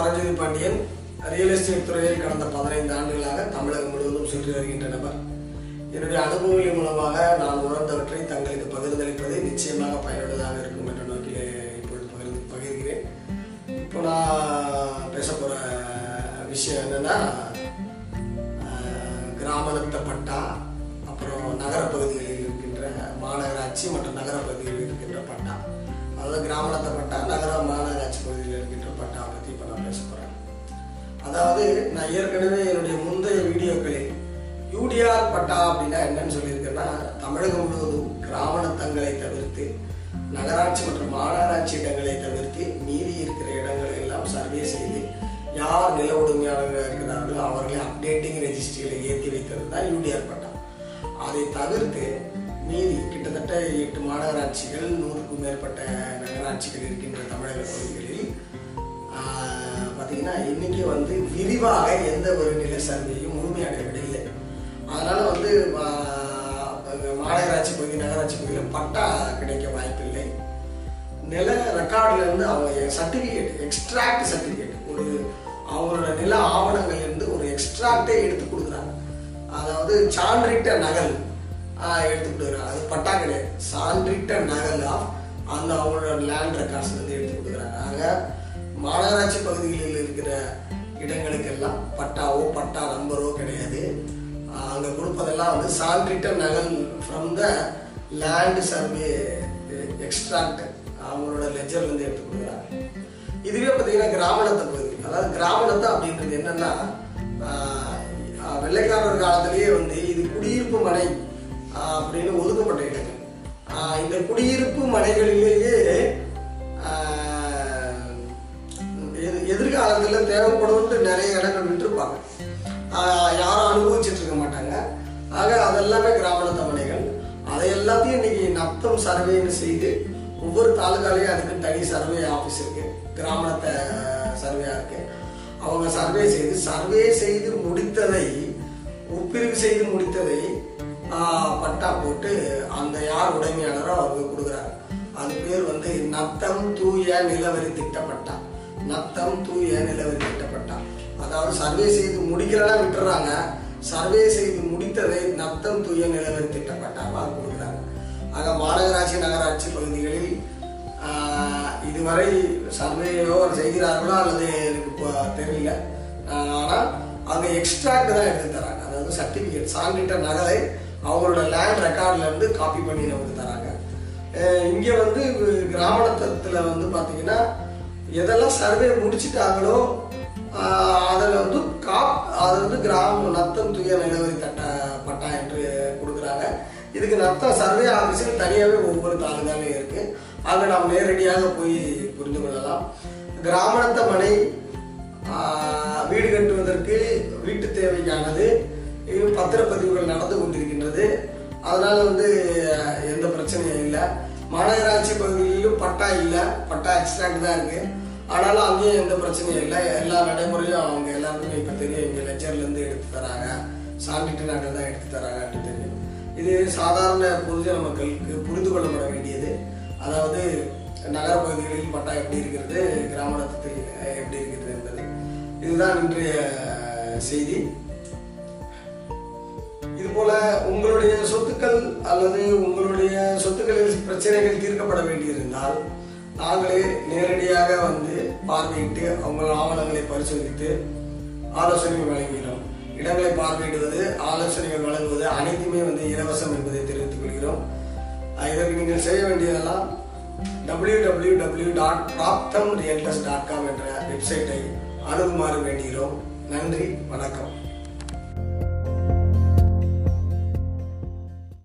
Paranjothi Pandian real estate துறையில் கடந்த பதினைந்து ஆண்டுகளாக தமிழகம் முழுவதும் சென்று வருகின்ற நபர். என்னுடைய அனுபவங்களின் மூலமாக நான் உணர்ந்தவற்றை தங்களுக்கு பகிர்ந்தளிப்பது நிச்சயமாக பயனுள்ளதாக இருக்கும் என்ற நோக்கிலே இப்பொழுது பகிர்ந்து பகிர்கிறேன். இப்போ நான் பேச போகிற விஷயம் என்னன்னா கிராமத்த பட்டா அப்புறம் நகரப்பகுதிகளில் இருக்கின்ற மாநகராட்சி மற்றும் நகரப்பகுதிகளில் இருக்கின்ற பட்டா. அதாவது கிராமத்த பட்டா நகர மாநகராட்சி நான் ஏற்கனவே என்னுடைய முந்தைய வீடியோக்களில் யூடிஆர் பட்டா அப்படின்னா என்னன்னு சொல்லியிருக்கேன்னா தமிழகம் முழுவதும் கிராமணத்தங்களை தவிர்த்து நகராட்சி மற்றும் மாநகராட்சி இடங்களை தவிர்த்து மீதி இருக்கிற இடங்களை எல்லாம் சர்வே செய்து யார் நில உரிமையாளர்கள் இருக்கிறார்களோ அவர்களை அப்டேட்டிங் ரெஜிஸ்ட்ரியில் ஏற்றி வைத்தது தான் யூடிஆர் பட்டா. அதை தவிர்த்து மீதி கிட்டத்தட்ட எட்டு மாநகராட்சிகள் நூறுக்கும் மேற்பட்ட நகராட்சிகள் இருக்கின்ற தமிழக பகுதிகளில் பார்த்தீங்கன்னா இன்னைக்கு வந்து விரிவாக எந்த ஒரு நில சர்வேயும் முழுமையடையவில்லை அதனால வந்து மாநகராட்சி பகுதி நகராட்சி பகுதியில் பட்டா கிடைக்க வாய்ப்பில்லை. நில ரெக்கார்டுல இருந்து அவங்க சர்டிஃபிகேட் எக்ஸ்ட்ராக்ட் சர்டிஃபிகேட் ஒரு அவங்களோட நில ஆவணங்கள் இருந்து ஒரு எக்ஸ்ட்ராக்டே எடுத்து கொடுக்குறாங்க. அதாவது சான்றிட்ட நகல் எடுத்து கொடுக்குறாங்க. அது பட்டா கிடையாது. சான்றிட்ட நகல் ஆஃப் அந்த அவங்களோட லேண்ட் ரெக்கார்ட்ஸ் அங்க வந்து சான்றிட்ட நகல் from the land survey extract அவங்களோட லெஜர்லேருந்து எடுத்து கொடுக்குறாங்க இதுவே பார்த்தீங்கன்னா கிராமணத்தை பகுதி. அதாவது கிராமணத்தை அப்படின்றது என்னன்னா வெள்ளைக்காரர் காலத்திலேயே வந்து இது குடியிருப்பு மனை அப்படின்னு ஒதுக்கப்பட்ட இடங்கள். இந்த குடியிருப்பு மனைகளிலேயே எதிர்காலத்தில் எதிர்- தேவைப்படும்ட்டு நிறைய இடங்கள் விட்டுருப்பாங்க. யார் எல்லாமே கிராமண கிராமணத்த அதை எல்லாத்தையும் இன்னைக்கு நத்தம் சர்வேன்னு செய்து ஒவ்வொரு தாலுகாலையும் அதுக்கு தனி சர்வே ஆஃபீஸ் இருக்கு. கிராமணத்தை சர்வேயா இருக்கு. அவங்க சர்வே செய்து சர்வே செய்து முடித்ததை ஒப்பிரிவு செய்து முடித்ததை ஆஹ், பட்டா போட்டு அந்த யார் உடைமையாளரோ அவங்க கொடுக்குறாங்க. அது பேர் வந்து நத்தம் தூய நிலவரி திட்டப்பட்டா நத்தம் தூய நிலவரி திட்டப்பட்டா அதாவது சர்வே செய்து முடிக்கிறதா விட்டுறாங்க. சர்வே செய்து முடித்ததை நத்தம் தூய நிலவரி திட்டப்பட்டாவால் கொடுக்குறாங்க ஆக மாநகராட்சி நகராட்சி பகுதிகளில் இதுவரை சர்வேயோ செய்கிறார்களோ அல்லது எனக்கு இப்போ தெரியல. ஆனால் அங்கே எக்ஸ்ட்ராக்ட் தான் எடுத்து தராங்க. அதாவது சர்டிஃபிகேட் சான்றிட்ட நகலை அவங்களோட லேண்ட் ரெக்கார்ட்ல இருந்து காப்பி பண்ணி நமக்கு தராங்க. இங்கே வந்து கிராமணத்துல வந்து பார்த்தீங்கன்னா எதெல்லாம் சர்வே முடிச்சிட்டாங்களோ அதில் வந்து காப் அது வந்து கிராம நத்தம் துய நிலவரி தட்ட பட்டா என்று கொடுக்குறாங்க. இதுக்கு நத்தம் சர்வே ஆஃபீஸுக்கு தனியாகவே ஒவ்வொரு தாலுகாலையும் இருக்குது அங்கே நாம் நேரடியாக போய் புரிந்து கொள்ளலாம். கிராமணத்த மனை வீடு கட்டுவதற்கு வீட்டு தேவைக்கானது பத்திரப்பதிவுகள் நடந்து கொண்டிருக்கின்றது. அதனால் வந்து எந்த பிரச்சனையும் இல்லை. மாநகராட்சி பகுதியிலும் பட்டா இல்லை. பட்டா எக்ஸ்ட்ராக்ட் தான் இருக்குது ஆனாலும் அங்கேயும் எந்த பிரச்சனையும் இல்லை. எல்லா நடைமுறையும் அவங்க எல்லாருக்குமே இப்போ தெரியும். இங்கே லெஜர்ல எடுத்து தராங்க. சாண்டிட்டு நாங்கள் தான் எடுத்து தராங்கன்ட்டு தெரியும். இது சாதாரண பொதுஜன மக்களுக்கு புரிந்து கொள்ளப்பட வேண்டியது. அதாவது நகரப்பகுதிகளில் பட்டா எப்படி இருக்கிறது கிராமத்தில் எப்படி இருக்கிறது என்பது. இதுதான் இன்றைய செய்தி. இது போல உங்களுடைய சொத்துக்கள் அல்லது உங்களுடைய சொத்துக்களில் பிரச்சனைகள் தீர்க்கப்பட வேண்டியிருந்தால் நாங்களே நேரடியாக வந்து பார்வையிட்டு அவங்க ஆவணங்களை பரிசோதித்து ஆலோசனைகள் வழங்குகிறோம். இடங்களை பார்வையிடுவது ஆலோசனைகள் வழங்குவது அனைத்துமே வந்து இலவசம் என்பதை தெரிவித்துக் கொள்கிறோம். இதற்கு நீங்கள் செய்ய வேண்டியதெல்லாம் W W W dot dot com என்ற வெப்சைட்டை அணுகுமாறு வேண்டுகிறோம். நன்றி வணக்கம்.